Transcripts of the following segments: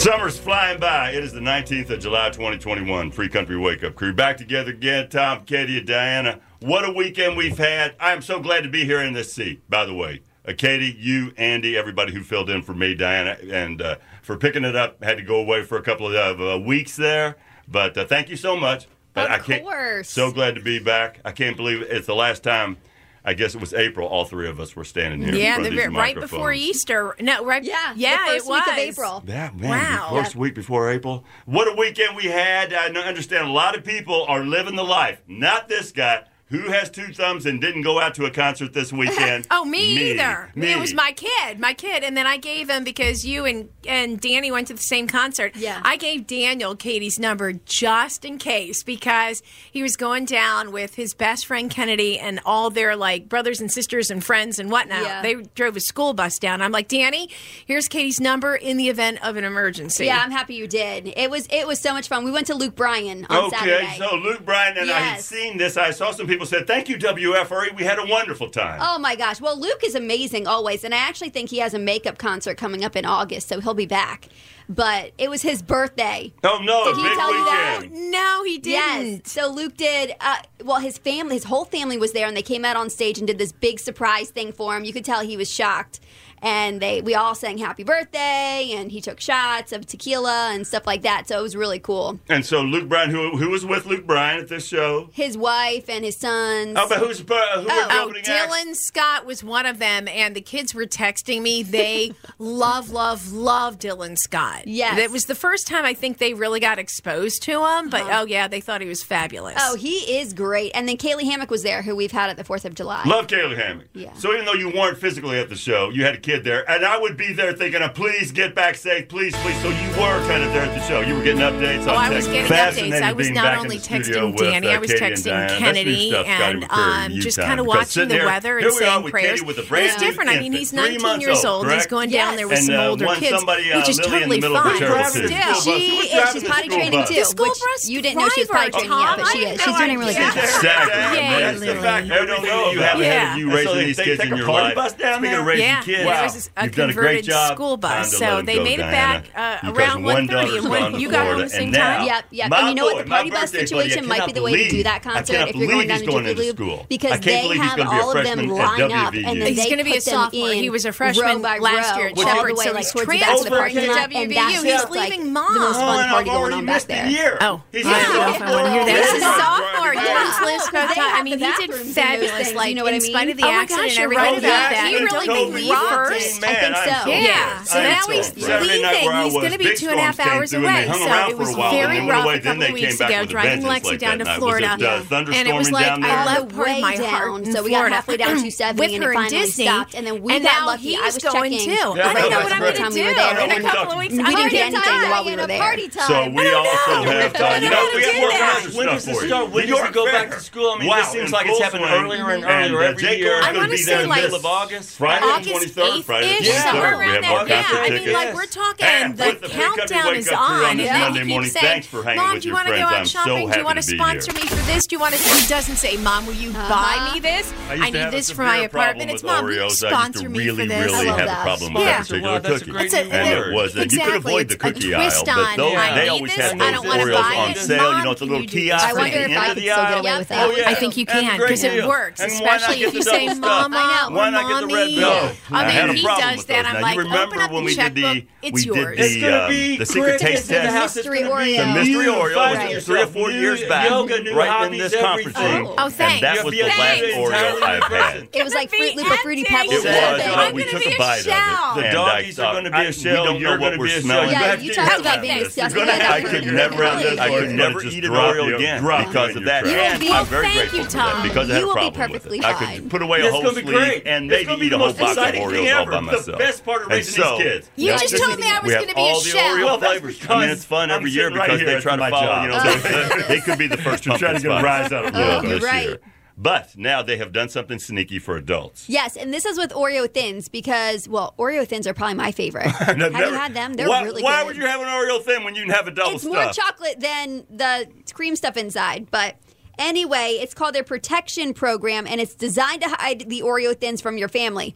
Summer's flying by. It is the 19th of July, 2021. Free Country Wake Up Crew. Back together again. Tom, Katie, Diana. What a weekend we've had. I am so glad to be here in this seat, by the way. Uh, Katie, you, Andy, everybody who filled in for me, Diana, and uh, for picking it up. Had to go away for a couple of uh, weeks there. But uh, thank you so much. But of I can't, course. So glad to be back. I can't believe it's the last time – I guess it was April. All three of us were standing here. Yeah, the, right before Easter. No, right. Yeah, yeah, it was April. That man, wow. first yeah. week before April. What a weekend we had! I understand a lot of people are living the life. Not this guy. Who has two thumbs and didn't go out to a concert this weekend? oh, me, me, either. Me. It was my kid, my kid, and then I gave him because you and and Danny went to the same concert. Yeah, I gave Daniel Katie's number just in case because he was going down with his best friend Kennedy and all their like brothers and sisters and friends and whatnot. Yeah. They drove a school bus down. I'm like, Danny, here's Katie's number in the event of an emergency. Yeah, I'm happy you did. It was it was so much fun. We went to Luke Bryan on okay, Saturday. Okay, so Luke Bryan and yes. I had seen this. I saw some people people said, Thank you, WFRE. We had a wonderful time. Oh, my gosh. Well, Luke is amazing always. And I actually think he has a makeup concert coming up in August, so he'll be back. But it was his birthday. Oh, no. Did he tell weekend. you that? No, he didn't. Yes. So Luke did. Uh, well, his family, his whole family was there, and they came out on stage and did this big surprise thing for him. You could tell he was shocked and they we all sang happy birthday and he took shots of tequila and stuff like that. So it was really cool. And so luke bryan who, who was with luke bryan at this show? His wife and his sons. Oh but who's who oh, oh dylan acts? scott was one of them and the kids were texting me. They love love love dylan scott. Yeah it was the first time i think they really got exposed to him but huh. oh yeah they thought he was fabulous. Oh he is great. And then Caylee Hammack was there who we've had at the fourth of july. Love Caylee Hammack yeah. So even though you weren't physically at the show you had a kid there, and I would be there thinking, "Please get back safe, please, please." So you were kind of there at the show. You were getting updates. Oh, on I was text. getting updates. I was not only texting Danny, with, uh, I was Katie texting Kennedy, and um, just kind of watching the there, weather and saying prayers. With a it's different. I mean, he's 19 years old. He's going down there with some uh, older kids, which is uh, totally fine. Still, she is. She's potty training too. School bus. You didn't know she was potty training yet, but she is. She's doing really good. Exactly. Yeah, literally. You haven't had you raising these kids in your life. Speaking of raising kids was a You've converted school bus, so they made it back uh, around 1.30. and when you got home the same time. Yep, yep. And you know what? The party bus situation might be the way to do that concert if you're going down to Jiffy Lube because they have all of them line up, and he's going to oh, be a sophomore. He was a freshman last year at Shepherd, so he's transferring to WVU. He's leaving mom. The most fun party going on back there. Oh, he's a sophomore. want. He's a sophomore. Dennis I mean, he did fabulous. Like in spite of the accident and everything, he really believed her hours? I think so. Yeah. yeah. So now so. he's right. leaving. He's going to be two and a half hours away. So it was very rough a couple of weeks ago driving Lexi down to Florida. And it was like, I love part of my heart. So we got halfway down 270 with and finally stopped. And then we and got lucky. I was going too. I don't know what I'm going to do in a couple of weeks. We didn't get anything while we were there. So we also have time. You know, we have more around When does this start? When does it go back to school? I mean, this seems like it's happening earlier and earlier every year. I want to say like August. Friday, 23rd. Friday. Yeah. Somewhere we have more yeah, concert I tickets. Mean, like we're talking, and the, the countdown is on. on yeah. Monday morning. Saying, Thanks for hanging Mom, with you your friends. I'm shopping? so happy Do you want to sponsor here. me for this? Do you want to? He doesn't say, Mom, will you uh-huh. buy me this? I, I need this for my apartment. It's Mom, will you sponsor me for this? Really, really have a problem with that particular cookie, and it was you could avoid the cookie aisle, but they always had those Oreos on sale. You know, it's a little kiosk at the end of the aisle. Oh, I think you can because it works, especially if you say, Mama, Mommy. I had having a problem with that, those. I'm now like, you remember when we did the we did the um, the secret taste test, the mystery Oreo, the mystery Oreo, three or four years back, right in this conference room. Oh, thanks. That was the last Oreo I had. It was like Fruit Loop or Fruity Pebbles. It was, we took a bite of it. The doggies are going to be a shell. You're going to be a shell. Yeah, you talked about being disgusted. I could never, I could never eat an Oreo again because of that. I'm very grateful for that because I had a problem with it. I could put away a whole sleeve, and maybe eat a whole box of Oreos anything all ever. by The best part of raising so- these kids. You Yeah, just told me I was gonna be a all the chef. Oreo Well, that's flavors. I mean, it's fun I'm every year sitting right because they try to my follow. job. You know, they, they could be the first They're trying to get a rise out of Yeah, Oreo. this right. year. But now they have done something sneaky for adults. Yes, and this is with Oreo thins because well, Oreo thins are probably my favorite. have I've you had them? They're why, really Why good. Why would you have an Oreo thin when you can have a double it's stuff? more chocolate than the cream stuff inside, but anyway, it's called their protection program and it's designed to hide the Oreo thins from your family.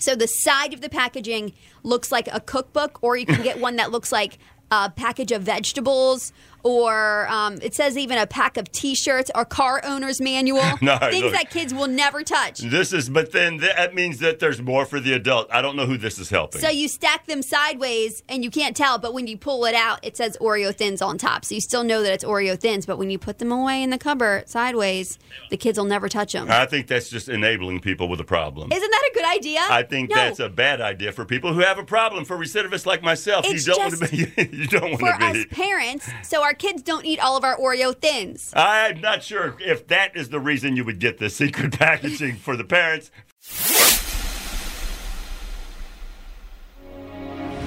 So the side of the packaging looks like a cookbook, or you can get one that looks like a package of vegetables, or um, it says even a pack of T-shirts or car owner's manual. No, things look. that kids will never touch. This is, but then that means that there's more for the adult. I don't know who this is helping. So you stack them sideways, and you can't tell. But when you pull it out, it says Oreo Thins on top. So you still know that it's Oreo Thins. But when you put them away in the cupboard sideways, the kids will never touch them. I think that's just enabling people with a problem. Isn't that a good idea? I think No. that's a bad idea for people who have a problem. For recidivists like myself, It's you don't want to be. You don't want to be. For us parents, so our kids don't eat all of our Oreo Thins. I'm not sure if that is the reason you would get the secret packaging for the parents.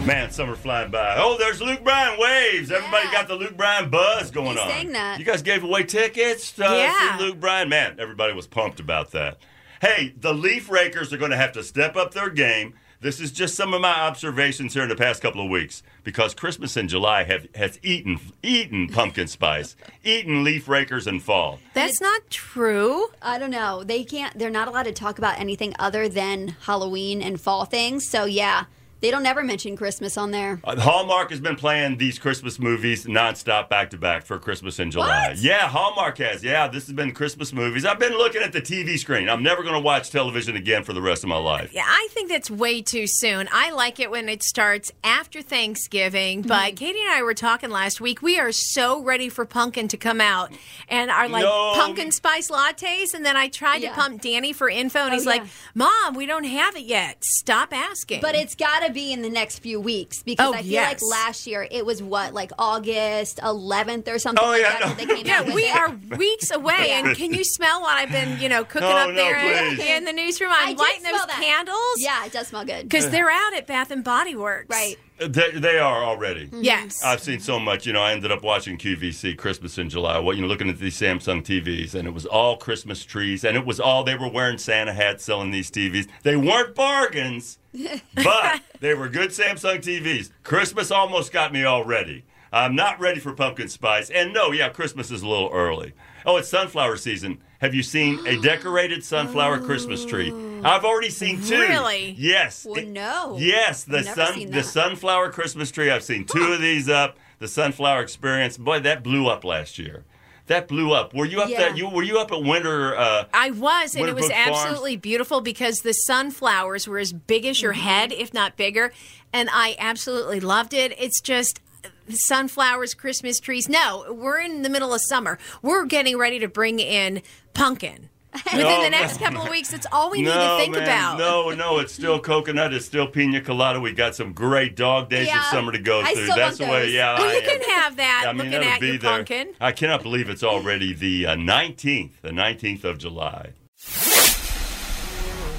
Man, summer flying by. Oh, there's Luke Bryan waves. Everybody Yeah. got the Luke Bryan buzz going on. sang that. You guys gave away tickets to uh, Yeah. see Luke Bryan. Man, everybody was pumped about that. Hey, the Leaf Rakers are going to have to step up their game. This is just some of my observations here in the past couple of weeks because Christmas in July have, has eaten eaten pumpkin spice, eaten leaf rakers in fall. That's not true. I don't know. They can't. They're not allowed to talk about anything other than Halloween and fall things. So yeah, they don't ever mention Christmas on there. Uh, Hallmark has been playing these Christmas movies nonstop, back to back for Christmas in July. What? Yeah, Hallmark has. Yeah, this has been Christmas movies. I've been looking at the TV screen. I'm never going to watch television again for the rest of my life. Yeah, I think that's way too soon. I like it when it starts after Thanksgiving. Mm-hmm. But Katie and I were talking last week. We are so ready for pumpkin to come out, and our like No. pumpkin spice lattes. And then I tried Yeah. to pump Danny for info, and Oh, he's yeah. like, "Mom, we don't have it yet. Stop asking." But it's got to be in the next few weeks because Oh, I feel yes. like last year it was what like August 11th or something Oh, like yeah, that. no. they came yeah, out with we it. are weeks away, and can you smell what I've been, you know, cooking Oh, up no, there in, please. in the newsroom? I I'm did lighting those that. candles. Yeah, it does smell good. because they're out at Bath and Body Works. Right. They, they are already. Mm-hmm. Yes. I've seen so much. You know, I ended up watching QVC Christmas in July. Well, you know, looking at these Samsung TVs, and it was all Christmas trees, and it was all they were wearing Santa hats selling these TVs. They weren't bargains, but they were good Samsung TVs. Christmas almost got me already. I'm not ready for pumpkin spice, and no, yeah, Christmas is a little early. Oh, it's sunflower season. Have you seen a decorated sunflower Christmas tree? I've already seen two. Really? Yes. Well, It- no. Yes, the sun the sunflower Christmas tree. I've seen two of these up. The sunflower experience. Boy, that blew up last year. That blew up. Were you up Yeah. there? You were you up at Winter? Uh, I was, and it was Winterbrook Farms. absolutely beautiful because the sunflowers were as big as your Mm-hmm. head, if not bigger, and I absolutely loved it. It's just sunflowers, Christmas trees. No, we're in the middle of summer. We're getting ready to bring in pumpkin. Within No, the next no. couple of weeks, that's all we need to think man, about. no, no. It's still coconut. It's still pina colada. We got some great dog days Yeah, of summer to go I through. That's the way. Yeah, Well, I you am. can have that I mean, looking at be your there. pumpkin. I cannot believe it's already the uh, 19th, the 19th of July.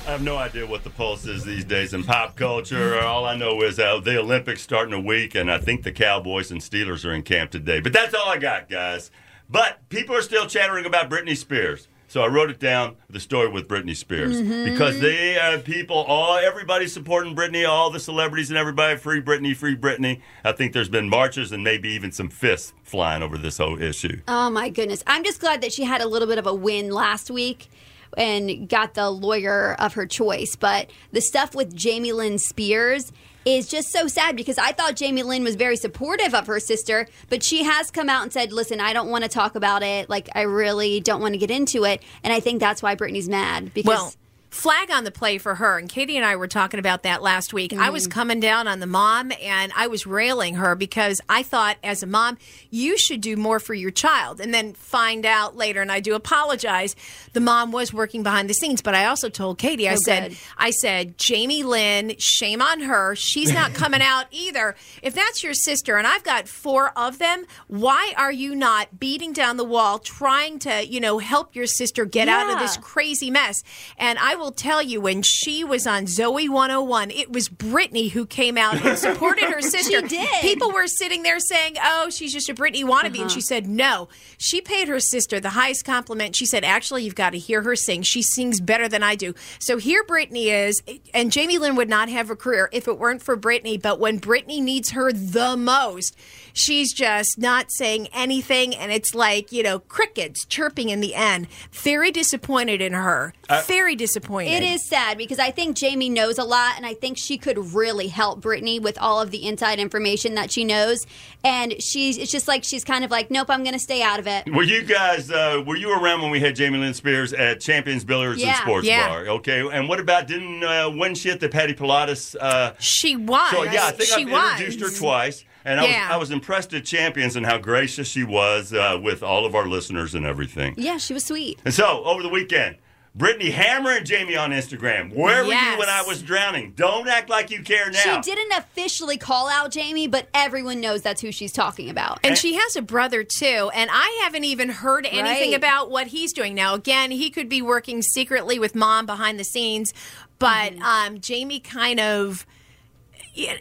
I have no idea what the pulse is these days in pop culture. All I know is uh, the Olympics starting a week, and I think the Cowboys and Steelers are in camp today. But that's all I got, guys. But people are still chattering about Britney Spears. So I wrote it down, the story with Britney Spears, because they uh, people, all everybody's supporting Britney, all the celebrities and everybody, free Britney, free Britney. I think there's been marches and maybe even some fists flying over this whole issue. Oh my goodness. I'm just glad that she had a little bit of a win last week and got the lawyer of her choice. But the stuff with Jamie Lynn Spears is just so sad because I thought Jamie Lynn was very supportive of her sister, but she has come out and said, "Listen, I don't want to talk about it. Like I really don't want to get into it." And I think that's why Britney's mad because Well, flag on the play for her. And Katie and I were talking about that last week. I Mm. was coming down on the mom and I was railing her because I thought, as a mom, you should do more for your child. And then find out later, and I do apologize, the mom was working behind the scenes. But I also told Katie, I Oh, said, good. I said, Jamie Lynn, shame on her. She's not coming out either. If that's your sister, and I've got four of them, why are you not beating down the wall, trying to, you know, help your sister get out of this crazy mess? And I will tell you, when she was on Zoey 101, it was Britney who came out and supported her sister. did. People were sitting there saying, oh, she's just a Britney wannabe. And Uh-huh. she said, no. She paid her sister the highest compliment. She said, actually, you've got to hear her sing. She sings better than I do. So here Britney is. And Jamie Lynn would not have a career if it weren't for Britney. But when Britney needs her the most, she's just not saying anything. And it's like, you know, crickets chirping in the end. Very disappointed in her. Very disappointed. Disappointed. It is sad because I think Jamie knows a lot, and I think she could really help Britney with all of the inside information that she knows. And she's it's just like she's kind of like, nope, I'm going to stay out of it. Were you guys? Uh, were you around when we had Jamie Lynn Spears at Champions Billiards and Sports Yeah. Bar? Okay, and what about didn't uh, when she at the Patty Pilates? Uh, She was. so yeah, I think she I've was. introduced her twice, and I Yeah. was I was impressed at Champions and how gracious she was uh, with all of our listeners and everything. Yeah, she was sweet. And so over the weekend. Britney hammering Jamie on Instagram. Where were you when I was drowning? Don't act like you care now. She didn't officially call out Jamie, but everyone knows that's who she's talking about. And she has a brother too, and I haven't even heard anything Right. about what he's doing now. Again, he could be working secretly with mom behind the scenes, but Mm-hmm. um, Jamie kind of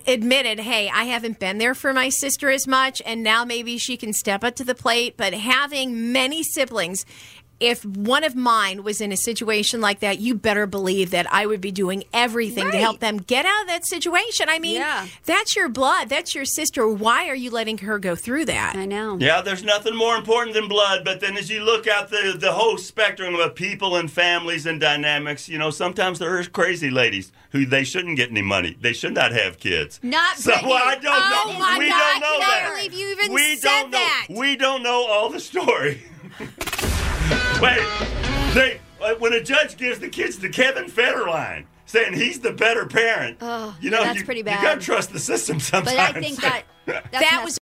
admitted, "Hey, I haven't been there for my sister as much, and now maybe she can step up to the plate." But having many siblings. If one of mine was in a situation like that, you better believe that I would be doing everything to help them get out of that situation. I mean, Yeah. that's your blood, that's your sister. Why are you letting her go through that? I know. Yeah, there's nothing more important than blood. But then as you look out the, the whole spectrum of people and families and dynamics, you know, sometimes there are crazy ladies who they shouldn't get any money. They should not have kids. Not so Britney. I don't Oh know. my we God, don't know I that. can't believe you even we said don't know. that. We don't know all the story. Wait, they uh, when a judge gives the kids the Kevin Federline saying he's the better parent, Oh, you yeah, know, that's you, pretty You bad. gotta trust the system sometimes. But I think that That was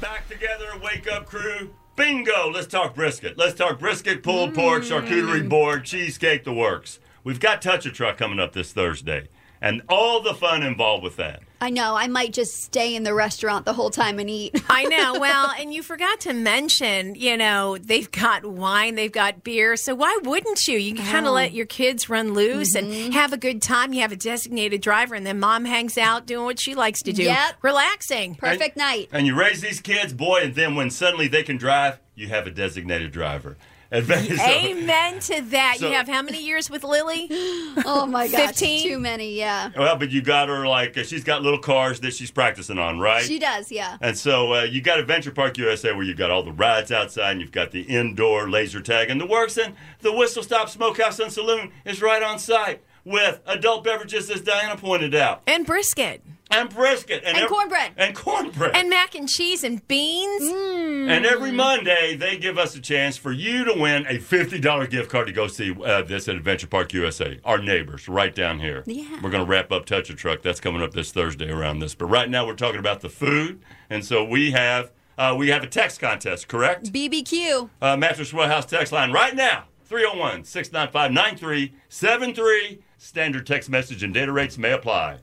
Back together, wake up crew. Bingo! Let's talk brisket. Let's talk brisket, pulled pork, charcuterie board, cheesecake, the works. We've got Touch a Truck coming up this Thursday, and all the fun involved with that. I know. I might just stay in the restaurant the whole time and eat. I know. Well, and you forgot to mention, you know, they've got wine, they've got beer. So why wouldn't you? You can kind Oh. of let your kids run loose Mm-hmm. and have a good time. You have a designated driver, and then mom hangs out doing what she likes to do, Yep. relaxing. Perfect night. And you raise these kids, boy, and then when suddenly they can drive, you have a designated driver. And so- Amen to that. So- you have how many years with Lily? Oh my gosh. 15? Too many, yeah. Well, but you got her like uh, she's got little cars that she's practicing on, right? She does, yeah. And so uh, you got Adventure Park USA where you've got all the rides outside and you've got the indoor laser tag and the works. And the Whistle Stop Smokehouse and Saloon is right on site with adult beverages, as Diana pointed out, And brisket. And brisket And ev- cornbread. and cornbread. And mac and cheese and beans. And every Monday, they give us a chance for you to win a $50 gift card to go see uh, this at Adventure Park USA. Our neighbors, right down here. Yeah. We're going to wrap up Touch a Truck. That's coming up this Thursday around this. But right now, we're talking about the food. And so we have. Uh, we have a text contest, correct? BBQ. Uh, Mattress Warehouse text line right now 301 695 9373. Standard text message and data rates may apply.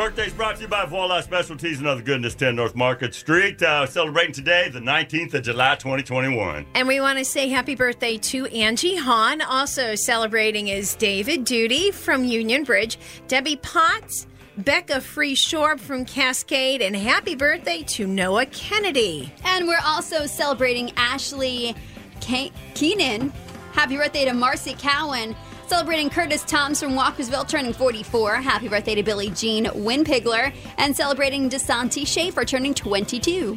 Birthdays brought to you by Voila Specialties and Other Goodness, 10 North Market Street. Uh, celebrating today, the 19th of July, 2021. And we want to say happy birthday to Angie Hahn. Also celebrating is David Duty from Union Bridge, Debbie Potts, Becca Free Shorb from Cascade, and happy birthday to Noah Kennedy. And we're also celebrating Ashley Ke- Keenan. Happy birthday to Marcy Cowan. Celebrating Curtis Toms from Walkersville, turning 44. Happy birthday to Billie Jean Winpigler. And celebrating DeSanti Schaefer, turning 22.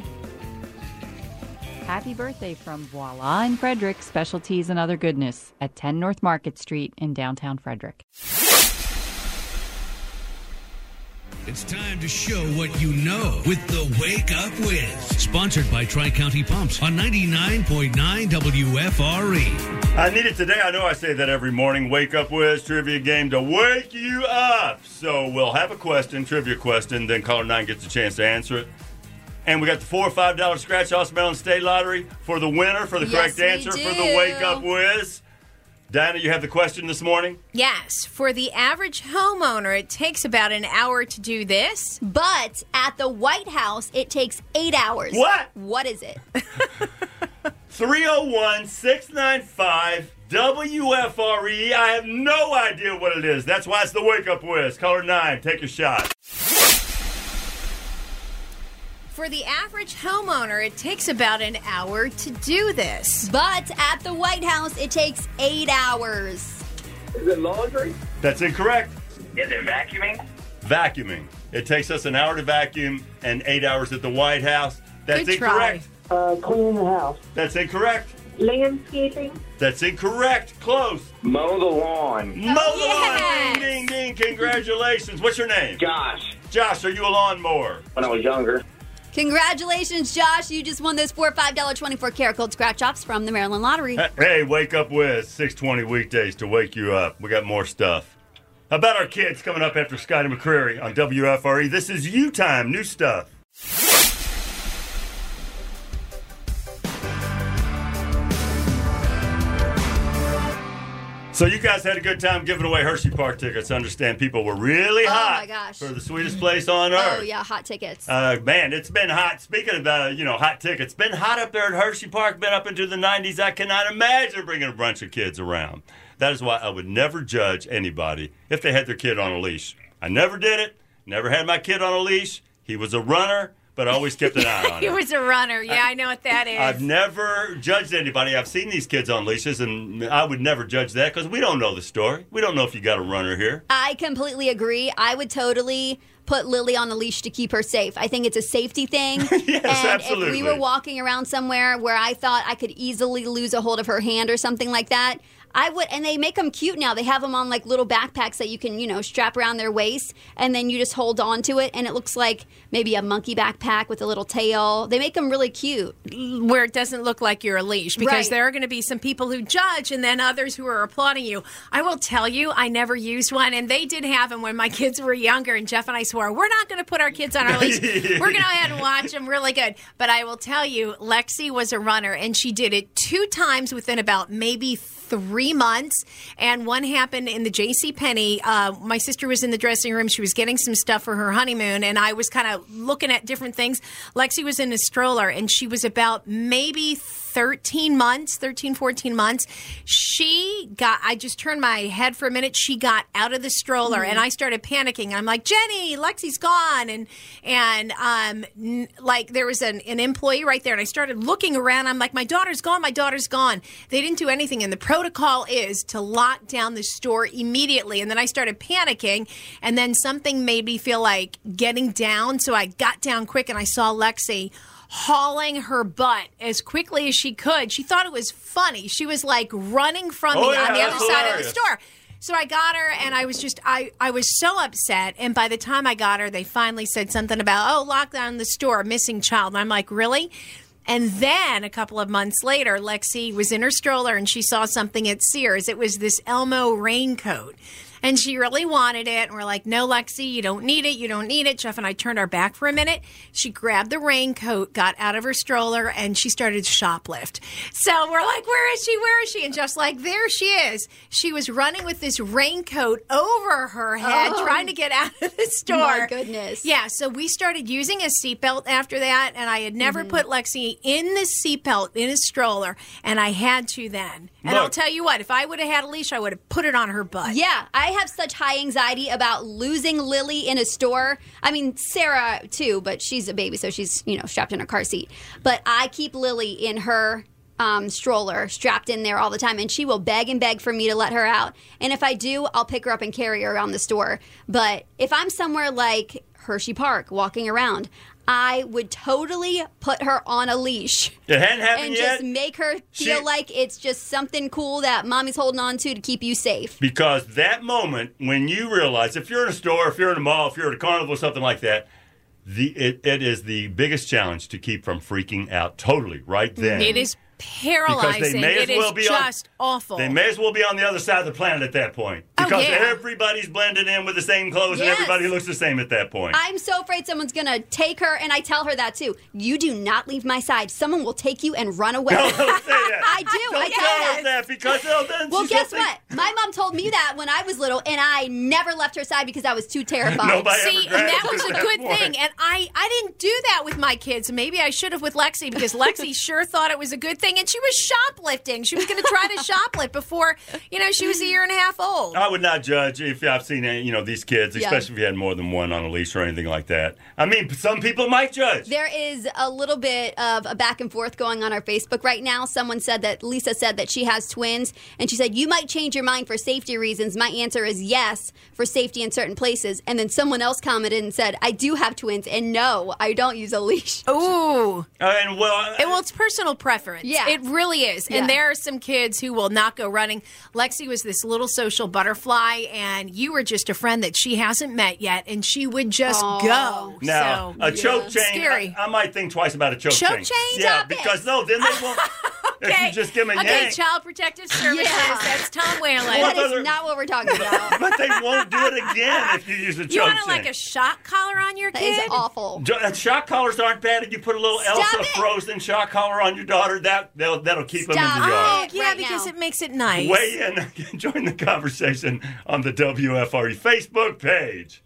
Happy birthday from Voila and Frederick Specialties and Other Goodness at 10 North Market Street in downtown Frederick. It's time to show what you know with the Wake Up Whiz. Sponsored by Tri County Pumps on 99.9 WFRE. I need it today. I know I say that every morning. Wake up with trivia game to wake you up. So we'll have a question, trivia question, then caller nine gets a chance to answer it. And we got the four or five dollar scratch off Maryland State Lottery for the winner for the Yes, correct we answer for the wake up whiz. Diana, you have the question this morning. Yes, for the average homeowner, it takes about an hour to do this. But at the White House, it takes eight hours. What? What is it? 301 695 WFRE. I have no idea what it is. That's why it's the wake up whiz. Caller nine, take your shot. For the average homeowner, it takes about an hour to do this. But at the White House, it takes eight hours. Is it laundry? That's incorrect. Is it vacuuming? Vacuuming. It takes us an hour to vacuum and eight hours at the White House. That's Good try. incorrect. Uh, cleaning the house. That's incorrect. Landscaping. That's incorrect. Close. Mow the lawn. Mow the yes. lawn. Ding, ding, ding. Congratulations. What's your name? Josh. Josh, are you a lawnmower? When I was younger. Congratulations, Josh. You just won those four $5 24 karat gold scratch offs from the Maryland Lottery. Hey, wake up with 620 weekdays to wake you up. We got more stuff. How about our kids coming up after Scotty McCreery on WFRE? This is you time, new stuff. So you guys had a good time giving away Hershey Park tickets. I understand people were really hot. Oh, my gosh. for the sweetest place on earth. Oh, yeah, hot tickets. Uh, man, it's been hot. Speaking of uh, you know hot tickets, been hot up there at Hershey Park. Been up into the 90s. I cannot imagine bringing a bunch of kids around. That is why I would never judge anybody if they had their kid on a leash. I never did it. Never had my kid on a leash. He was a runner, but I always kept an eye on He him. was a runner. Yeah, I know what that is. I've never judged anybody. I've seen these kids on leashes, and I would never judge that because we don't know the story. We don't know if you got a runner here. I completely agree. I would totally put Lily on a leash to keep her safe. I think it's a safety thing. Yes, and if we were walking around somewhere where I thought I could easily lose a hold of her hand or something like that, I would. And they make them cute now. They have them on like little backpacks that you can, you know, strap around their waist, and then you just hold on to it, and it looks like maybe a monkey backpack with a little tail. They make them really cute. where it doesn't look like you're a leash because Right. there are going to be some people who judge and then others who are applauding you. I will tell you, I never used one, and they did have them when my kids were younger. And Jeff and I swore we're not going to put our kids on our leash. we're going to go ahead and watch them really good. But I will tell you, Lexi was a runner, and she did it two times within about maybe three months and one happened in the jc penney uh, my sister was in the dressing room she was getting some stuff for her honeymoon and i was kind of looking at different things. Lexi was in a stroller and she was about maybe 13 months 13 14 months. She got i just turned my head for a minute she got out of the stroller and i started panicking. I'm like jenny lexi's gone! And and um n- like there was an, an employee right there and i started looking around. I'm like my daughter's gone my daughter's gone. They didn't do anything and the protocol is to lock down the store immediately. And then i started panicking. And then something made me feel like getting down. So i got down quick and i saw lexi hauling her butt as quickly as she could. She thought it was funny. She was like running from Oh, me yeah, on the other that's side of the store. So I got her and I was just I I was so upset. And by the time I got her they finally said something about oh lockdown the store missing child. And I'm like really and then a couple of months later Lexi was in her stroller and she saw something at Sears. It was this Elmo raincoat and she really wanted it. And we're like, no, Lexi, you don't need it. You don't need it. Jeff and I turned our back for a minute. She grabbed the raincoat, got out of her stroller, and she started to shoplift. So we're like, where is she? Where is she? And Jeff's like, there she is. She was running with this raincoat over her head, Oh. trying to get out of the store. Oh, my goodness. Yeah, so we started using a seatbelt after that, and I had never Mm-hmm. put Lexi in the seatbelt in a stroller, and I had to then. And I'll tell you what, if I would have had a leash, I would have put it on her butt. Yeah, I have such high anxiety about losing Lily in a store. I mean, Sarah too, but she's a baby, so she's, you know, strapped in her car seat. But I keep Lily in her um, stroller, strapped in there all the time, and she will beg and beg for me to let her out. And if I do, I'll pick her up and carry her around the store. But if I'm somewhere like Hershey Park walking around, I would totally put her on a leash It hadn't happened and yet. just make her feel She- like it's just something cool that mommy's holding on to to keep you safe. Because that moment when you realize, if you're in a store, if you're in a mall, if you're at a carnival, something like that, the it, it is the biggest challenge to keep from freaking out totally right then. It is because they may as It is well be on, just awful. They may as well be on the other side of the planet at that point Oh, because yeah. everybody's blended in with the same clothes and everybody looks the same at that point. I'm so afraid someone's gonna take her, and I tell her that too. You do not leave my side. Someone will take you and run away. Don't say that. I do. Don't I tell tell her. that because oh, then Well, guess gonna what? My mom told me that when I was little, and I never left her side because I was too terrified. Nobody See, ever and that was a at good point. thing. And I, I didn't do that with my kids. Maybe I should have with Lexi because Lexi sure thought it was a good thing. And she was shoplifting. She was going to try to shoplift before, you know, she was a year and a half old. I would not judge if I've seen uh, you know these kids, Yeah. especially if you had more than one on a leash or anything like that. I mean, some people might judge. There is a little bit of a back and forth going on our Facebook right now. Someone said that Lisa said that she has twins, and she said, You might change your mind for safety reasons. My answer is yes, for safety in certain places. And then someone else commented and said, I do have twins, and no, I don't use a leash. Ooh. Uh, and well, And, well, it's personal preference. Yeah. Yeah. It really is. Yeah. And there are some kids who will not go running. Lexi was this little social butterfly, and you were just a friend that she hasn't met yet, and she would just Aw. go. Now, so, a choke chain, Scary. I, I might think twice about a choke, Choke chain. chain? Yeah, Stop it. because no, then they won't. If you just give them a okay, yank. Child Protective Services. Yeah. That's Tom Whalen. That What is not what we're talking about. but they won't do it again if you use a choke You want to like a shock collar on your That kid? is awful. Shock collars aren't bad. If you put a little Stop Elsa it. frozen shock collar on your daughter, that that'll, that'll keep them in the it. yard. Oh, yeah, right because now. it makes it nice. Weigh in, and join the conversation on the WFRE Facebook page.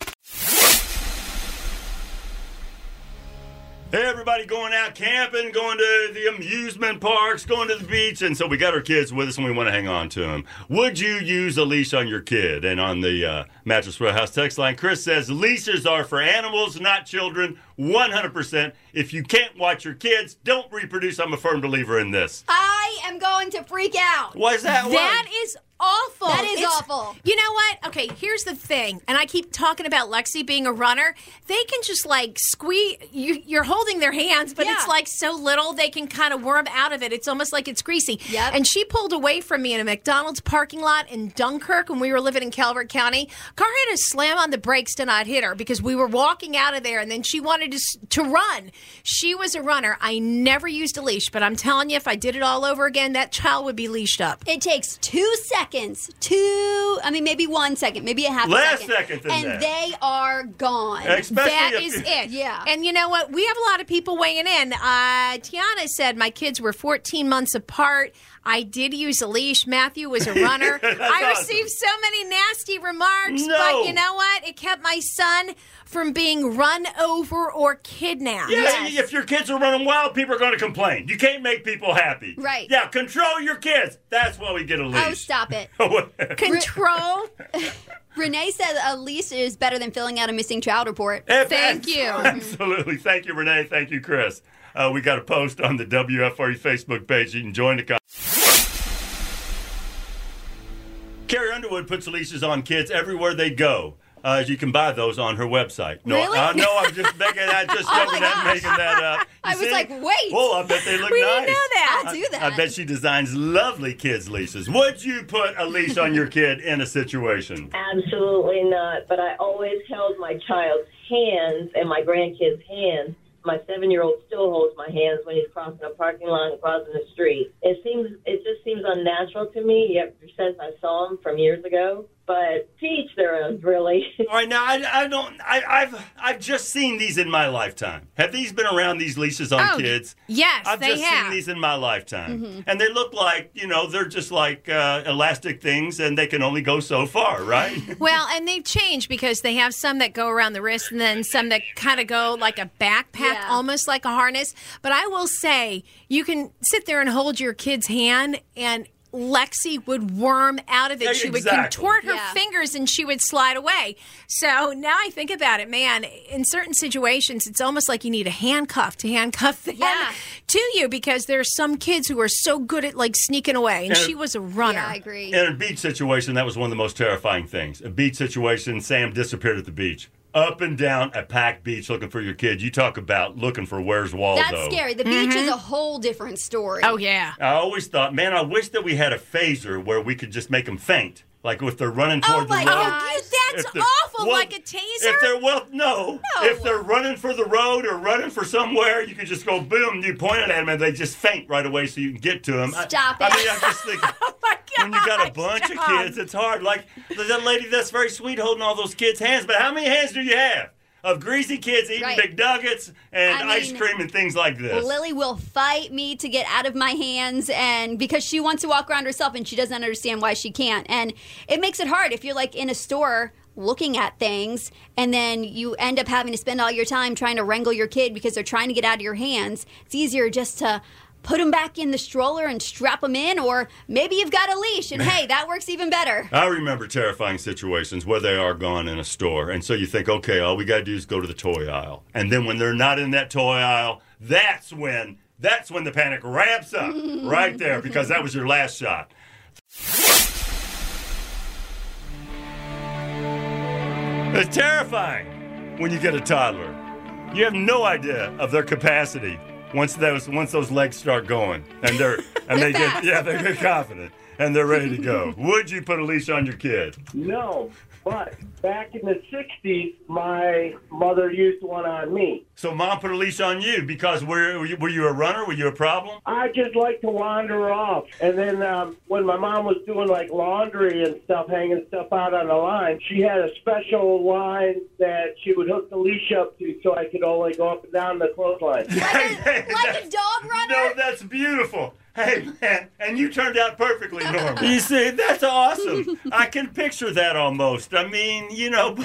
Everybody going out camping, going to the amusement parks, going to the beach. And so we got our kids with us and we want to hang on to them. Would you use a leash on your kid? And on the uh, Mattress Warehouse text line, Chris says leashes are for animals, not children. 100%. If you can't watch your kids, don't reproduce. I'm a firm believer in this. I am going to freak out. Why is that? That is awful. That is awful. You know what? Okay, here's the thing, and I keep talking about Lexi being a runner. They can just like squeeze. You, you're holding their hands, but Yeah. it's like so little they can kind of worm out of it. It's almost like it's greasy. Yep. And she pulled away from me in a McDonald's parking lot in Dunkirk when we were living in Calvert County. Car had to slam on the brakes to not hit her because we were walking out of there, and then she wanted to to run. She was a runner. I never used a leash, but I'm telling you, if I did it all over again, that child would be leashed up. It takes two seconds, two, I mean, maybe one second, maybe a half Less a second. second than and that. they are gone. Especially That if is you- it. Yeah. And you know what? We have a lot of people weighing in. Uh, Tiana said my kids were 14 months apart. I did use a leash. Matthew was a runner. I awesome. received so many nasty remarks, No. but you know what? It kept my son from being run over or kidnapped. Yeah, Yes. if your kids are running wild, people are going to complain. You can't make people happy. Right. Yeah, control your kids. That's why we get a leash. oh, stop it. Control. Renee said a leash is better than filling out a missing child report. If- Thank you. Absolutely. Thank you, Renee. Thank you, Chris. Uh, we got a post on the WFRE E Facebook page. You can join the con- Carrie Underwood puts leashes on kids everywhere they go. Uh, you can buy those on her website. No, Really? uh, no, I'm just making that, just Oh jumping that, making that up. You I was like, wait. Well, I bet they look We nice. didn't know that. I'll do that. I bet she designs lovely kids' leashes. Would you put a leash on your kid in a situation? Absolutely not. But I always held my child's hands and my grandkids' hands. My seven-year-old still holds my hands when he's crossing a parking lot and crossing the street. It seems, it just seems unnatural to me. Yet since I saw him from years ago, but to each their own, really. All right, now I, I don't. I, I've I've just seen these in my lifetime. Have these been around these leashes on Oh, kids? yes, I've they just have. seen these in my lifetime, Mm-hmm. and they look like you know they're just like uh, elastic things, and they can only go so far, right? Well, and they've changed because they have some that go around the wrist and then some that kind of go like a backpack, Yeah. almost like a harness. But I will say, you can sit there and hold your kid's hand and Lexi would worm out of it. Yeah, she would contort her Yeah. fingers and she would slide away. So now I think about it, man, in certain situations, it's almost like you need a handcuff to handcuff them Yeah. to you because there are some kids who are so good at like sneaking away. And Yeah. she was a runner. Yeah, I agree. in a beach situation, that was one of the most terrifying things. A beach situation, Sam disappeared at the beach, up and down a packed beach looking for your kid. You talk about looking for where's Waldo. That's scary. The beach is a mm-hmm. whole different story. Oh, yeah. I always thought, man, I wish that we had a phaser where we could just make them faint. Like if they're running Oh toward my the road. Oh, that's awful. well, like a taser? If they're well, no. No. If they're running for the road or running for somewhere, you can just go boom. You point it at them and they just faint right away, so you can get to them. Stop I, it. I mean, I just think oh, my God. when you got a bunch of kids, it's hard. Like that lady that's very sweet holding all those kids' hands, but how many hands do you have? Of greasy kids eating Right. McNuggets and I ice mean, cream and things like this. Lily will fight me to get out of my hands and because she wants to walk around herself and she doesn't understand why she can't. And it makes it hard if you're like in a store looking at things and then you end up having to spend all your time trying to wrangle your kid because they're trying to get out of your hands. It's easier just to put them back in the stroller and strap them in or maybe you've got a leash and hey, that works even better. I remember terrifying situations where they are gone in a store. And so you think, okay, all we got to do is go to the toy aisle. And then when they're not in that toy aisle, that's when that's when the panic ramps up right there because that was your last shot. It's terrifying when you get a toddler. You have no idea of their capacity once those once those legs start going and they're and they get yeah they get confident and they're ready to go. Would you put a leash on your kid? No, but back in the 60s, my mother used one on me. So mom put a leash on you because were you, were you a runner? Were you a problem? I just like to wander off. And then um, when my mom was doing like laundry and stuff, hanging stuff out on the line, she had a special line that she would hook the leash up to so I could only go up and down the clothesline. Like a dog runner? No, that's beautiful. Hey man, and you turned out perfectly normal. You see, that's awesome. I can picture that almost. I mean, you know,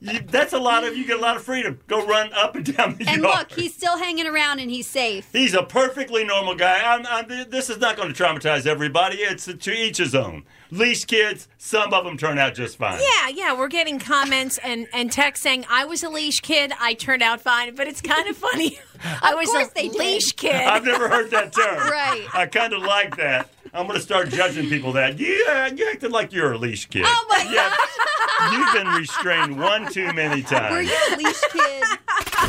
you, that's a lot of you get a lot of freedom. Go run up and down the And yard. look, he's still hanging around and he's safe. He's a perfectly normal guy. I'm, I'm, this is not going to traumatize everybody. It's to each his own. Leash kids, some of them turn out just fine. Yeah, yeah, we're getting comments and, and text saying I was a leash kid, I turned out fine, but it's kind of funny. I was course a they did. leash kid. I've never heard that term. Right. I kind of like that. I'm going to start judging people that you, uh, you acted like you're a leash kid. Oh my yeah, You've been restrained one too many times. Were you a leash kid?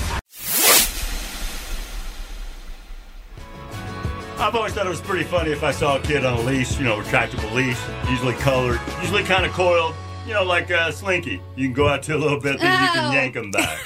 I've always thought it was pretty funny if I saw a kid on a leash, you know, retractable leash, usually colored, usually kind of coiled, you know, like uh, Slinky. You can go out to a little bit, then you Oh. can yank them back.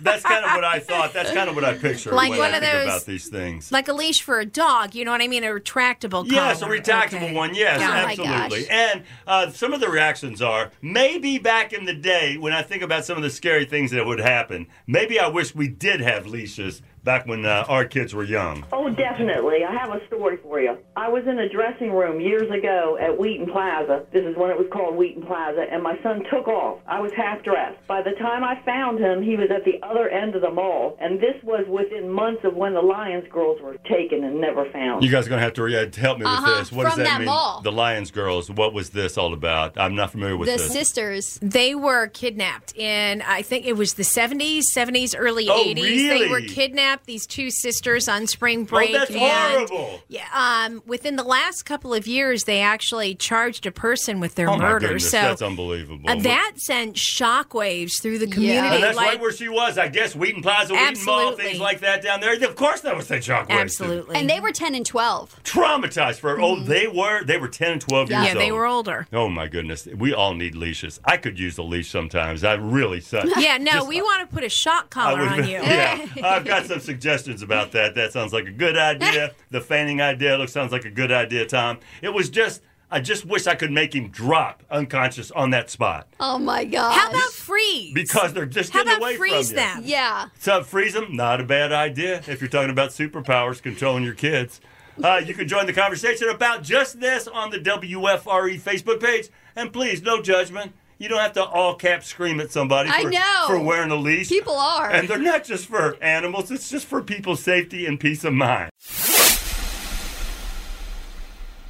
That's kind of what I thought. That's kind of what I picture Like when one I of think those- about these things. like a leash for a dog, you know what I mean? A retractable Yes, a retractable Okay. one. Yes, Oh absolutely. And uh, some of the reactions are maybe back in the day when I think about some of the scary things that would happen. Maybe I wish we did have leashes back when uh, our kids were young. Oh, definitely. I have a story for you. I was in a dressing room years ago at Wheaton Plaza. This is when it was called Wheaton Plaza, and my son took off. I was half dressed. By the time I found him, he was at the other end of the mall, and this was within months of when the Lyons girls were taken and never found. You guys are going to have to re- help me with Uh-huh, this. What does from that, that mean? mall. The Lyons girls. What was this all about? I'm not familiar with The this. sisters. They were kidnapped in, I think it was the 70s, 70s, early Oh, 80s. They were kidnapped, these two sisters on spring break. oh, break. that's and- horrible. Yeah, um, within the last couple of years, they actually charged a person with their Oh my murder. goodness, so that's unbelievable. uh, that sent shockwaves through the community. Yeah. and that's like, right where she was. I guess Wheaton Plaza, Wheaton Mall, Absolutely. things like that down there. Of course, that was send shockwaves. to- absolutely. And they were 10 and 12. Traumatized for oh they were they were 10 and 12 Yeah. years yeah, old. Yeah, they were older. Oh my goodness, we all need leashes. I could use a leash sometimes. I really suck. Yeah, no, Just- we want to put a shock collar would- on you. Yeah, I've got some suggestions about that. That sounds like a good idea. The fanning idea looks sounds like a good idea, Tom. It was just I just wish I could make him drop unconscious on that spot Oh my god! How about freeze? because they're just How getting away freeze from you. them? Yeah. So freeze them, not a bad idea if you're talking about superpowers controlling your kids. Uh, you can join the conversation about just this on the WFRE Facebook page. And please, no judgment. You don't have to all cap scream at somebody I for, know. for wearing a leash. People are. And they're not just for animals, it's just for people's safety and peace of mind.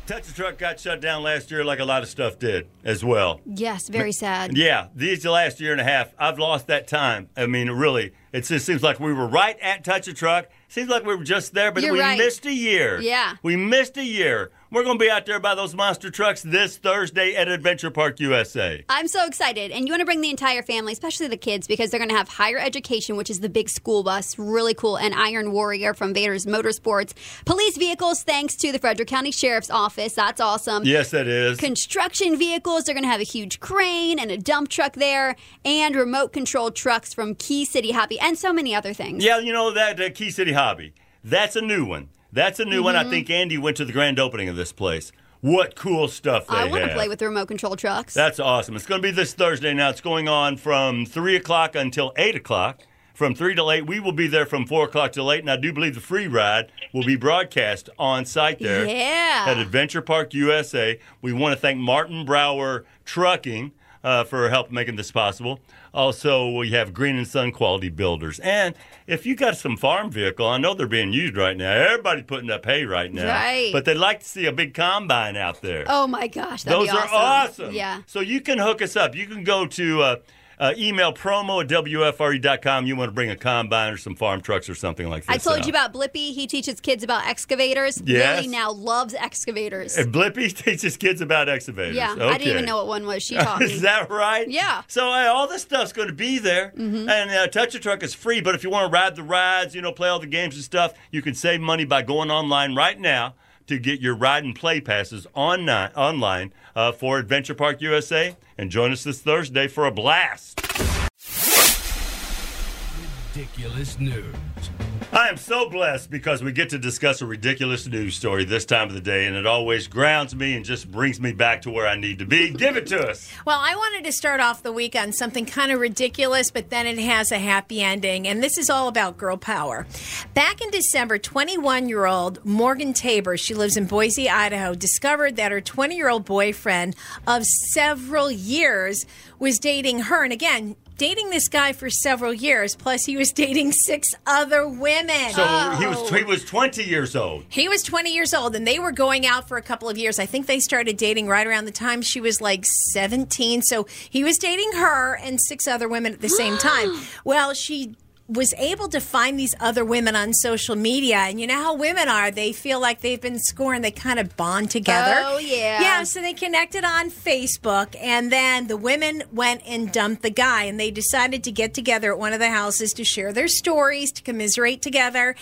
Touch a Truck got shut down last year like a lot of stuff did as well. yes, very sad. Yeah, these the last year and a half, I've lost that time. I mean, really, it just seems like we were right at Touch a Truck. Seems like we were just there, but You're we right. missed a year. Yeah. We missed a year. We're going to be out there by those monster trucks this Thursday at Adventure Park USA. I'm so excited. And you want to bring the entire family, especially the kids, because they're going to have higher education, which is the big school bus. Really cool. And Iron Warrior from Vader's Motorsports. Police vehicles, thanks to the Frederick County Sheriff's Office. That's awesome. Yes, that is. Construction vehicles, they're going to have a huge crane and a dump truck there, and remote control trucks from Key City Hobby, and so many other things. Yeah, you know that uh, Key City Hobby. That's a new one. That's a new one. Mm-hmm. I think Andy went to the grand opening of this place. What cool stuff they I want to play with the remote control trucks. That's awesome. It's going to be this Thursday. Now it's going on from three o'clock until eight o'clock. From three till eight, we will be there from four o'clock till eight, and I do believe the free ride will be broadcast on site there Yeah. at Adventure Park USA. We want to thank Martin Brower Trucking uh, for help making this possible. Also, we have Green and Sun Quality Builders, and if you got some farm vehicle, I know they're being used right now. Everybody's putting up hay right now, Right. But they'd like to see a big combine out there. oh my gosh, that'd Those be are awesome. awesome. Yeah. So you can hook us up. You can go to uh, Uh, email promo at WFRE.com. You want to bring a combine or some farm trucks or something like that. I told out. you about Blippi. He teaches kids about excavators. Yes. Lily now loves excavators. And Blippi teaches kids about excavators. yeah, Okay. I didn't even know what one was. She taught me. Is that right? Yeah. Mm-hmm. So uh, all this stuff's going to be there, and uh, Touch a Truck is free. But if you want to ride the rides, you know, play all the games and stuff, you can save money by going online right now to get your ride and play passes on online uh, for Adventure Park USA, and join us this Thursday for a blast. Ridiculous news. I am so blessed because we get to discuss a ridiculous news story this time of the day, and it always grounds me and just brings me back to where I need to be. Give it to us. Well, I wanted to start off the week on something kind of ridiculous, but then it has a happy ending. And this is all about girl power. Back in December, 21 year old Morgan Tabor, she lives in Boise, Idaho, discovered that her 20 year old boyfriend of several years was dating her. And again, dating this guy for several years, plus he was dating six other women. So he was oh. he was 20 years old. He was 20 years old and they were going out for a couple of years. I think they started dating right around the time she was like 17. So he was dating her and six other women at the same time. Well, she was able to find these other women on social media. And you know how women are. They feel like they've been scorned. They kind of bond together. Oh, yeah. yeah so they connected on facebook and then the women went and dumped the guy and they decided to get together at one of the houses to share their stories to commiserate together.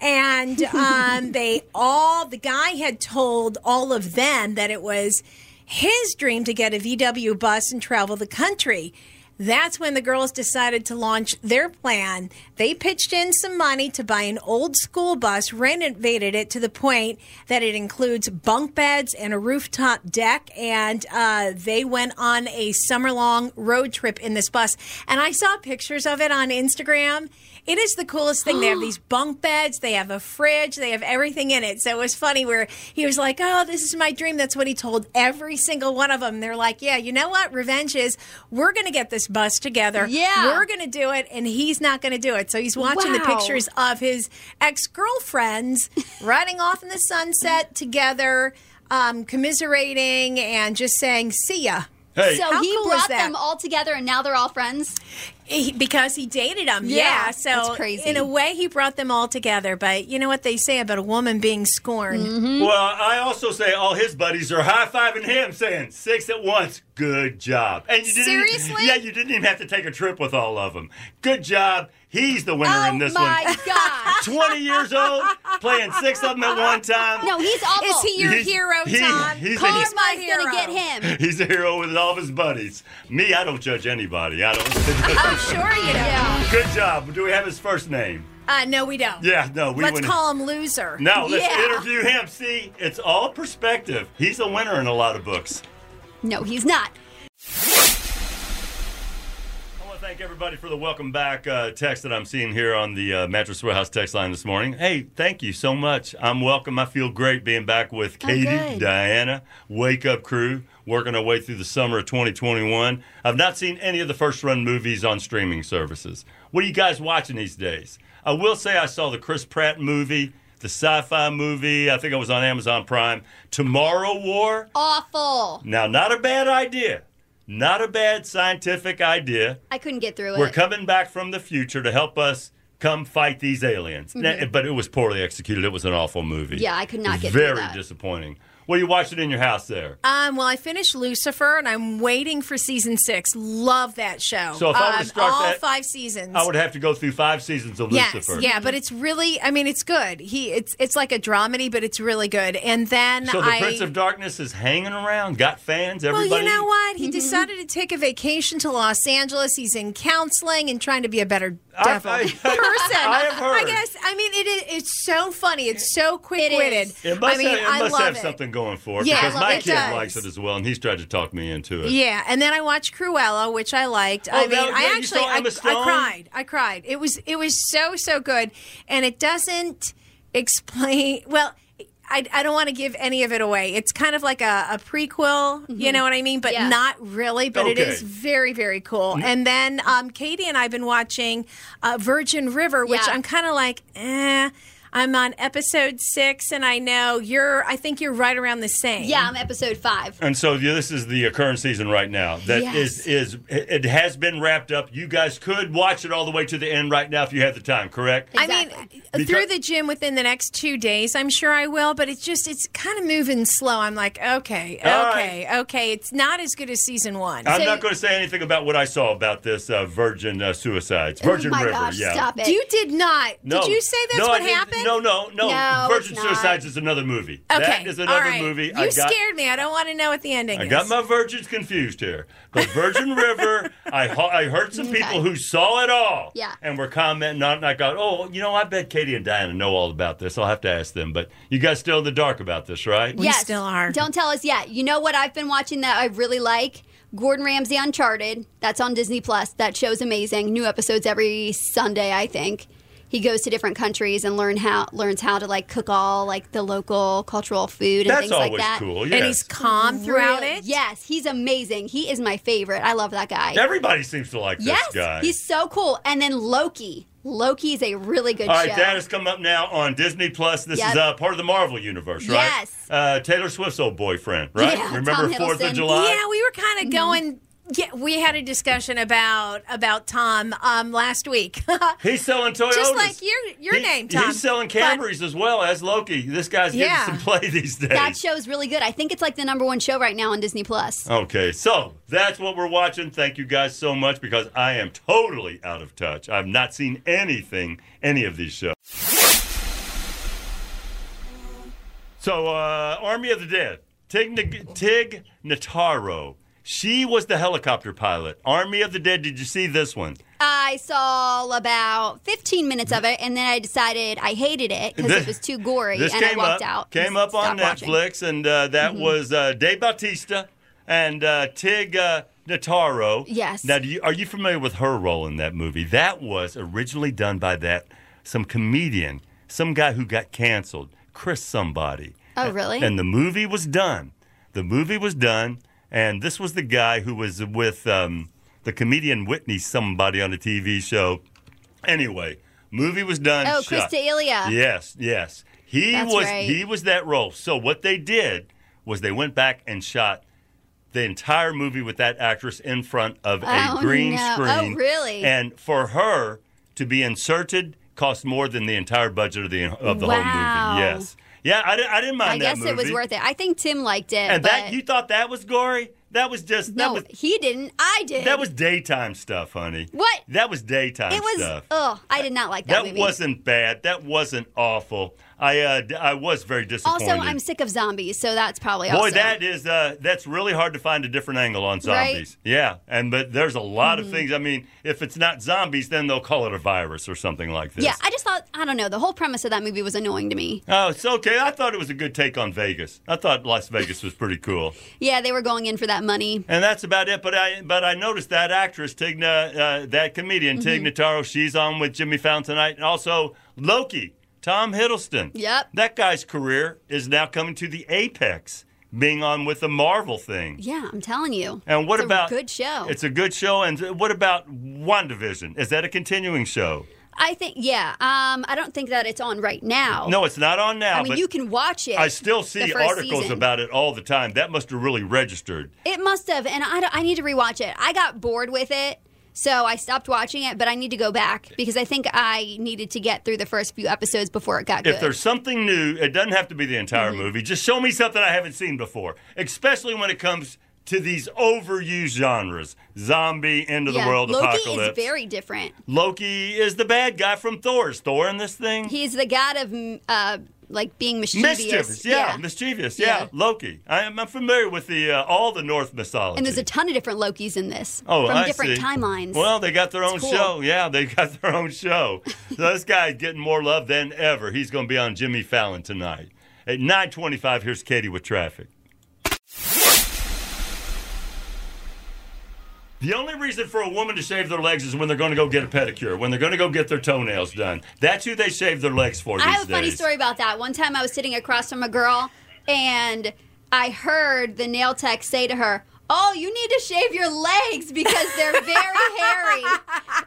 And um, they all the guy had told all of them that it was his dream to get a vw bus and travel the country that's when the girls decided to launch their plan. They pitched in some money to buy an old school bus, renovated it to the point that it includes bunk beds and a rooftop deck. And uh, they went on a summer long road trip in this bus. And I saw pictures of it on Instagram. It is the coolest thing. they have these bunk beds, they have a fridge, they have everything in it. So it was funny where he was like, Oh, this is my dream. That's what he told every single one of them. They're like, Yeah, you know what? Revenge is we're going to get this bus together. Yeah. We're going to do it, and he's not going to do it. So he's watching the pictures of his ex girlfriends riding off in the sunset together, um, commiserating, and just saying, See ya. Hey, So How he cool brought them all together, and now they're all friends. He, because he dated them. Yeah, Yeah. So that's crazy. in a way, he brought them all together. But you know what they say about a woman being scorned? Mm-hmm. well, I also say all his buddies are high fiving him, saying six at once. Good job. And you didn't Seriously? yeah, you didn't even have to take a trip with all of them. Good job. He's the winner Oh in this one. Oh my one. gosh! 20 years old, playing six of them at one time. No, he's awful. Is he your He's- hero, he- Tom? he's- He's he's- my Karma's hero. gonna get him. He's a hero with all of his buddies. Me, I don't judge anybody. I don't. I'm sure you know. Yeah. Good job. Do we have his first name? Uh, no, we don't. Yeah, no, we don't. Let's wouldn't. call him loser. No, let's Yeah. interview him. See, it's all perspective. He's a winner in a lot of books. No, he's not. Want to thank everybody for the welcome back uh, text that I'm seeing here on the uh, Mattress Warehouse text line this morning. Hey, thank you so much. I'm welcome. I feel great being back with Katie. Diana, Wake Up Crew, working our way through the summer of 2021. I've not seen any of the first run movies on streaming services. What are you guys watching these days? I will say I saw the Chris Pratt movie, the sci fi movie. I think it was on Amazon Prime. Tomorrow War. Awful. Now, not a bad idea. Not a bad scientific idea. I couldn't get through it. We're coming back from the future to help us come fight these aliens. Now, but it was poorly executed. It was an awful movie. Mm-hmm. Yeah, I could not get through Very disappointing. What are you watching in your house there? Um, well, I finished Lucifer, and I'm waiting for season six. Love that show. So if I were to Um, start all that- five seasons. I would have to go through five seasons of Yes, Lucifer. yeah, but it's really, I mean, it's good. He, it's, it's like a dramedy, but it's really good. And then So the I, Prince of Darkness is hanging around, got fans, well, everybody. you know what? He decided to take a vacation to Los Angeles. He's in counseling and trying to be a better devil I- person. I have heard. I guess. I mean, it is. It's so funny. It's so quick witted. is. It must, I mean, have, it I must love have it. something going for it Yeah, because well, my it kid does. likes it as well, and he's tried to talk me into it. Yeah, and then I watched Cruella, which I liked. I Oh, mean, that- I actually, I, I cried. I cried. It was, it was so, so good, and it doesn't explain. Well, I, I don't want to give any of it away. It's kind of like a, a prequel, you know what I mean? But Yeah. not really. But it Okay. is very, very cool. And then um, Katie and I have been watching uh, Virgin River, which Yeah. I'm kind of like, eh. I'm on episode six, and I know you're. I think you're right around the same. Yeah, I'm episode five. And so this is the uh, current season right now. That is Yes. is it has been wrapped up. You guys could watch it all the way to the end right now if you have the time. Correct? I mean, Exactly. through the gym within the next two days, I'm sure I will. But it's just, it's kind of moving slow. I'm like, okay, All okay, okay. It's not as good as season one. I'm So- not going to say anything about what I saw about this uh, Virgin uh, suicides, Virgin oh my River. gosh, yeah. stop it. you did not. No. Did you say that's No, what didn't- happened? No, no, no. No, Virgin it's not. Suicides is another movie. Okay, That is another right. movie. You I got, scared me. I don't want to know what the ending is. I is. got my virgins confused here. But Virgin River, I I heard some Okay. people who saw it all. Yeah. And were commenting on it. And I got, oh, you know, I bet Katie and Diana know all about this. I'll have to ask them. But you guys still in the dark about this, right? We still are. Don't tell us yet. You know what I've been watching that I really like? Gordon Ramsay Uncharted. That's on Disney Plus. That show's amazing. New episodes every Sunday, I think. He goes to different countries and learn how learns how to like cook all like the local cultural food and That's things like that. cool. and he's calm throughout Real- it. Yes, he's amazing. He is my favorite. I love that guy. Everybody seems to like yes, this guy. he's so cool. And then Loki. Loki is a really good All right, show. that has come up now on Disney Plus. This Yep. is uh, part of the Marvel universe, right? Yes. Uh, Taylor Swift's old boyfriend, right? Yeah, Remember Tom Fourth of July? Yeah, we were kind of going. Yeah, we had a discussion about about Tom um, last week. He's selling Toyotas. Just like your your He- name, Tom. He's selling But- as well as Loki. This guy's getting Yeah. some play these days. that show's really good. I think it's like the number one show right now on Disney Plus. Okay, so that's what we're watching. Thank you guys so much because I am totally out of touch. I've not seen anything, any of these shows. So, uh, Army of the Dead, Tig, Nig- Tig Notaro. She was the helicopter pilot. Army of the Dead. Did you see this one? I saw about 15 minutes of it, and then I decided I hated it because it was too gory, This and I came walked up, out. Came up on stopped watching. Mm-hmm. Netflix, and uh, that was uh, Dave Bautista and uh, Tig uh, Notaro. Yes. Now, do you, are you familiar with her role in that movie? That was originally done by that some comedian, some guy who got canceled, Chris somebody. Oh, really? And the movie was done. The movie was done, and this was the guy who was with um, the comedian Whitney somebody on a TV show. Anyway, movie was done. Oh, shot. Chris D'Elia. Yes, yes. He That's was right. he was that role. So what they did was they went back and shot the entire movie with that actress in front of a Oh, green no. screen. Oh, really? And for her to be inserted cost more than the entire budget of the of the Wow. whole movie. Yes. Yeah, I, didn't- I didn't mind I guess it was worth it. I think Tim liked it. And but that you thought that was gory? That was just that no, was he didn't. I did. that was daytime stuff, honey. What? That was daytime It was. stuff. Oh, I did not like that, That movie. wasn't bad. That wasn't awful. I uh, I was very disappointed. Also, I'm sick of zombies, so that's probably Boy, also. that is uh, that's really hard to find a different angle on Right? zombies. Yeah, and but there's a lot Mm-hmm. of things. I mean, if it's not zombies, then they'll call it a virus or something like this. Yeah, I just thought I don't know. The whole premise of that movie was annoying to me. Oh, it's okay. I thought it was a good take on Vegas. I thought Las Vegas was pretty cool, Yeah, they were going in for that money. and that's about it. But I but I noticed that actress Tigna, uh, that comedian Tig Mm-hmm. Notaro, she's on with Jimmy Fallon tonight, and also Loki, Tom Hiddleston. Yep. That guy's career is now coming to the apex, being on with the Marvel thing. Yeah, I'm telling you. And what It's a about good show? It's a good show. And what about WandaVision? Is that a continuing show? I think yeah. Um, I don't think that it's on right now. No, it's not on now. I mean but you can watch it. I still see articles season. about it all the time. That must have really registered. It must have, and I, I need to rewatch it. I got bored with it, so I stopped watching it. But I need to go back because I think I needed to get through the first few episodes before it got good. If there's something new, it doesn't have to be the entire Mm-hmm. movie. Just show me something I haven't seen before, especially when it comes to these overused genres zombie, end of yeah, the world, Loki apocalypse. is very different. Loki is the bad guy from Thor. Is Thor in this thing? He's the god of uh, like being mischievous. Mischievous, yeah, mischievous, yeah. Yeah. Loki. I am I'm familiar with the uh, all the Norse mythology. and there's a ton of different Lokis in this Oh, from I different see. timelines. Well, they got their own cool. show. Yeah, they got their own show. so this guy's getting more love than ever. He's going to be on Jimmy Fallon tonight at 9:25. Here's Katie with traffic. The only reason for a woman to shave their legs is when they're going to go get a pedicure, when they're going to go get their toenails done. That's who they shave their legs for these I have a funny story about that. One time I was sitting across from a girl and I heard the nail tech say to her, Oh, you need to shave your legs because they're very hairy.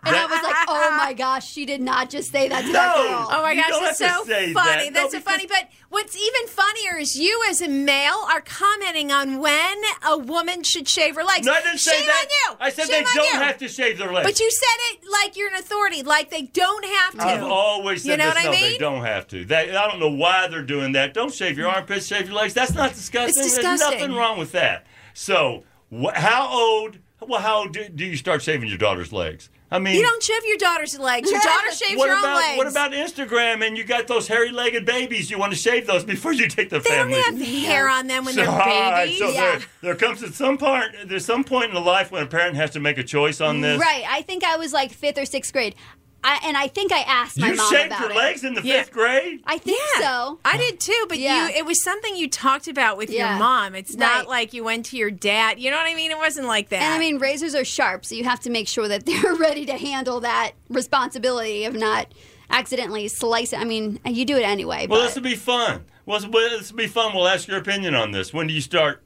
And I was like, oh my my gosh, she did not just say that to No. that girl. Oh my gosh, don't that's so funny. that. That's No, so funny. But what's even funnier is you, as a male, are commenting on when a woman should shave her legs. No, I didn't say Shame that. on you. I said Shame they don't you. have to shave their legs. But you said it like you're an authority, like they don't have to. I've always said You know this. what I no, they mean? don't have to. They, I don't know why they're doing that. Don't shave your armpits, shave your legs. That's not disgusting. It's There's disgusting. nothing wrong with that. So, wh- how old? Well, how do, do you start shaving your daughter's legs? I mean, You don't shave your daughter's legs. Your daughter shaves what your about own legs. what about Instagram? And you got those hairy-legged babies. You want to shave those before you take the family? They don't have hair on them when So, they're all right, babies. so Yeah. there, there comes at some part. There's some point in the life when a parent has to make a choice on this. Right. I think I was like fifth or sixth grade. I, and I think I asked my You mom shaved about your it. legs in the Yeah. fifth grade. I think so. I did too, but Yeah. you it was something you talked about with Yeah. your mom. It's not Right. like you went to your dad. You know what I mean? It wasn't like that. And I mean, razors are sharp, so you have to make sure that they're ready to handle that responsibility of not accidentally slicing. I mean, you do it anyway. Well, but this will be fun. Well, this will this will be fun. We'll ask your opinion on this. When do you start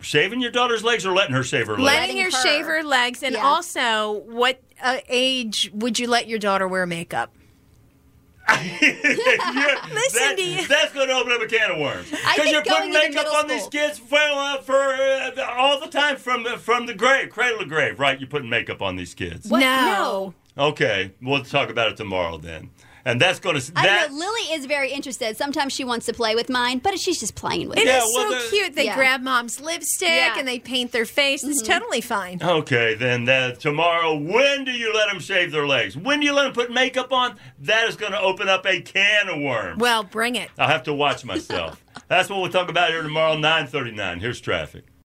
shaving your daughter's legs or letting her shave her legs? letting her, Letting her. shave her legs, and Yeah. also, what uh, age would you let your daughter wear makeup? Listen to you. That's going to open up a can of worms. I think you're putting makeup middle on these kids for, uh, for uh, all the time from from the grave, cradle to grave, right? You're putting makeup on these kids. What? No. No. Okay, we'll talk about it tomorrow then. And that's going to I that. don't know. Lily is very interested. Sometimes she wants to play with mine, but she's just playing with It it. is Yeah, well, so the- cute. They Yeah. grab mom's lipstick Yeah. and they paint their face. It's mm-hmm. totally fine. Okay, then that tomorrow, when do you let them shave their legs? When do you let them put makeup on? That is going to open up a can of worms. Well, bring it. I'll have to watch myself. That's what we'll talk about here tomorrow, 9:39. Here's traffic.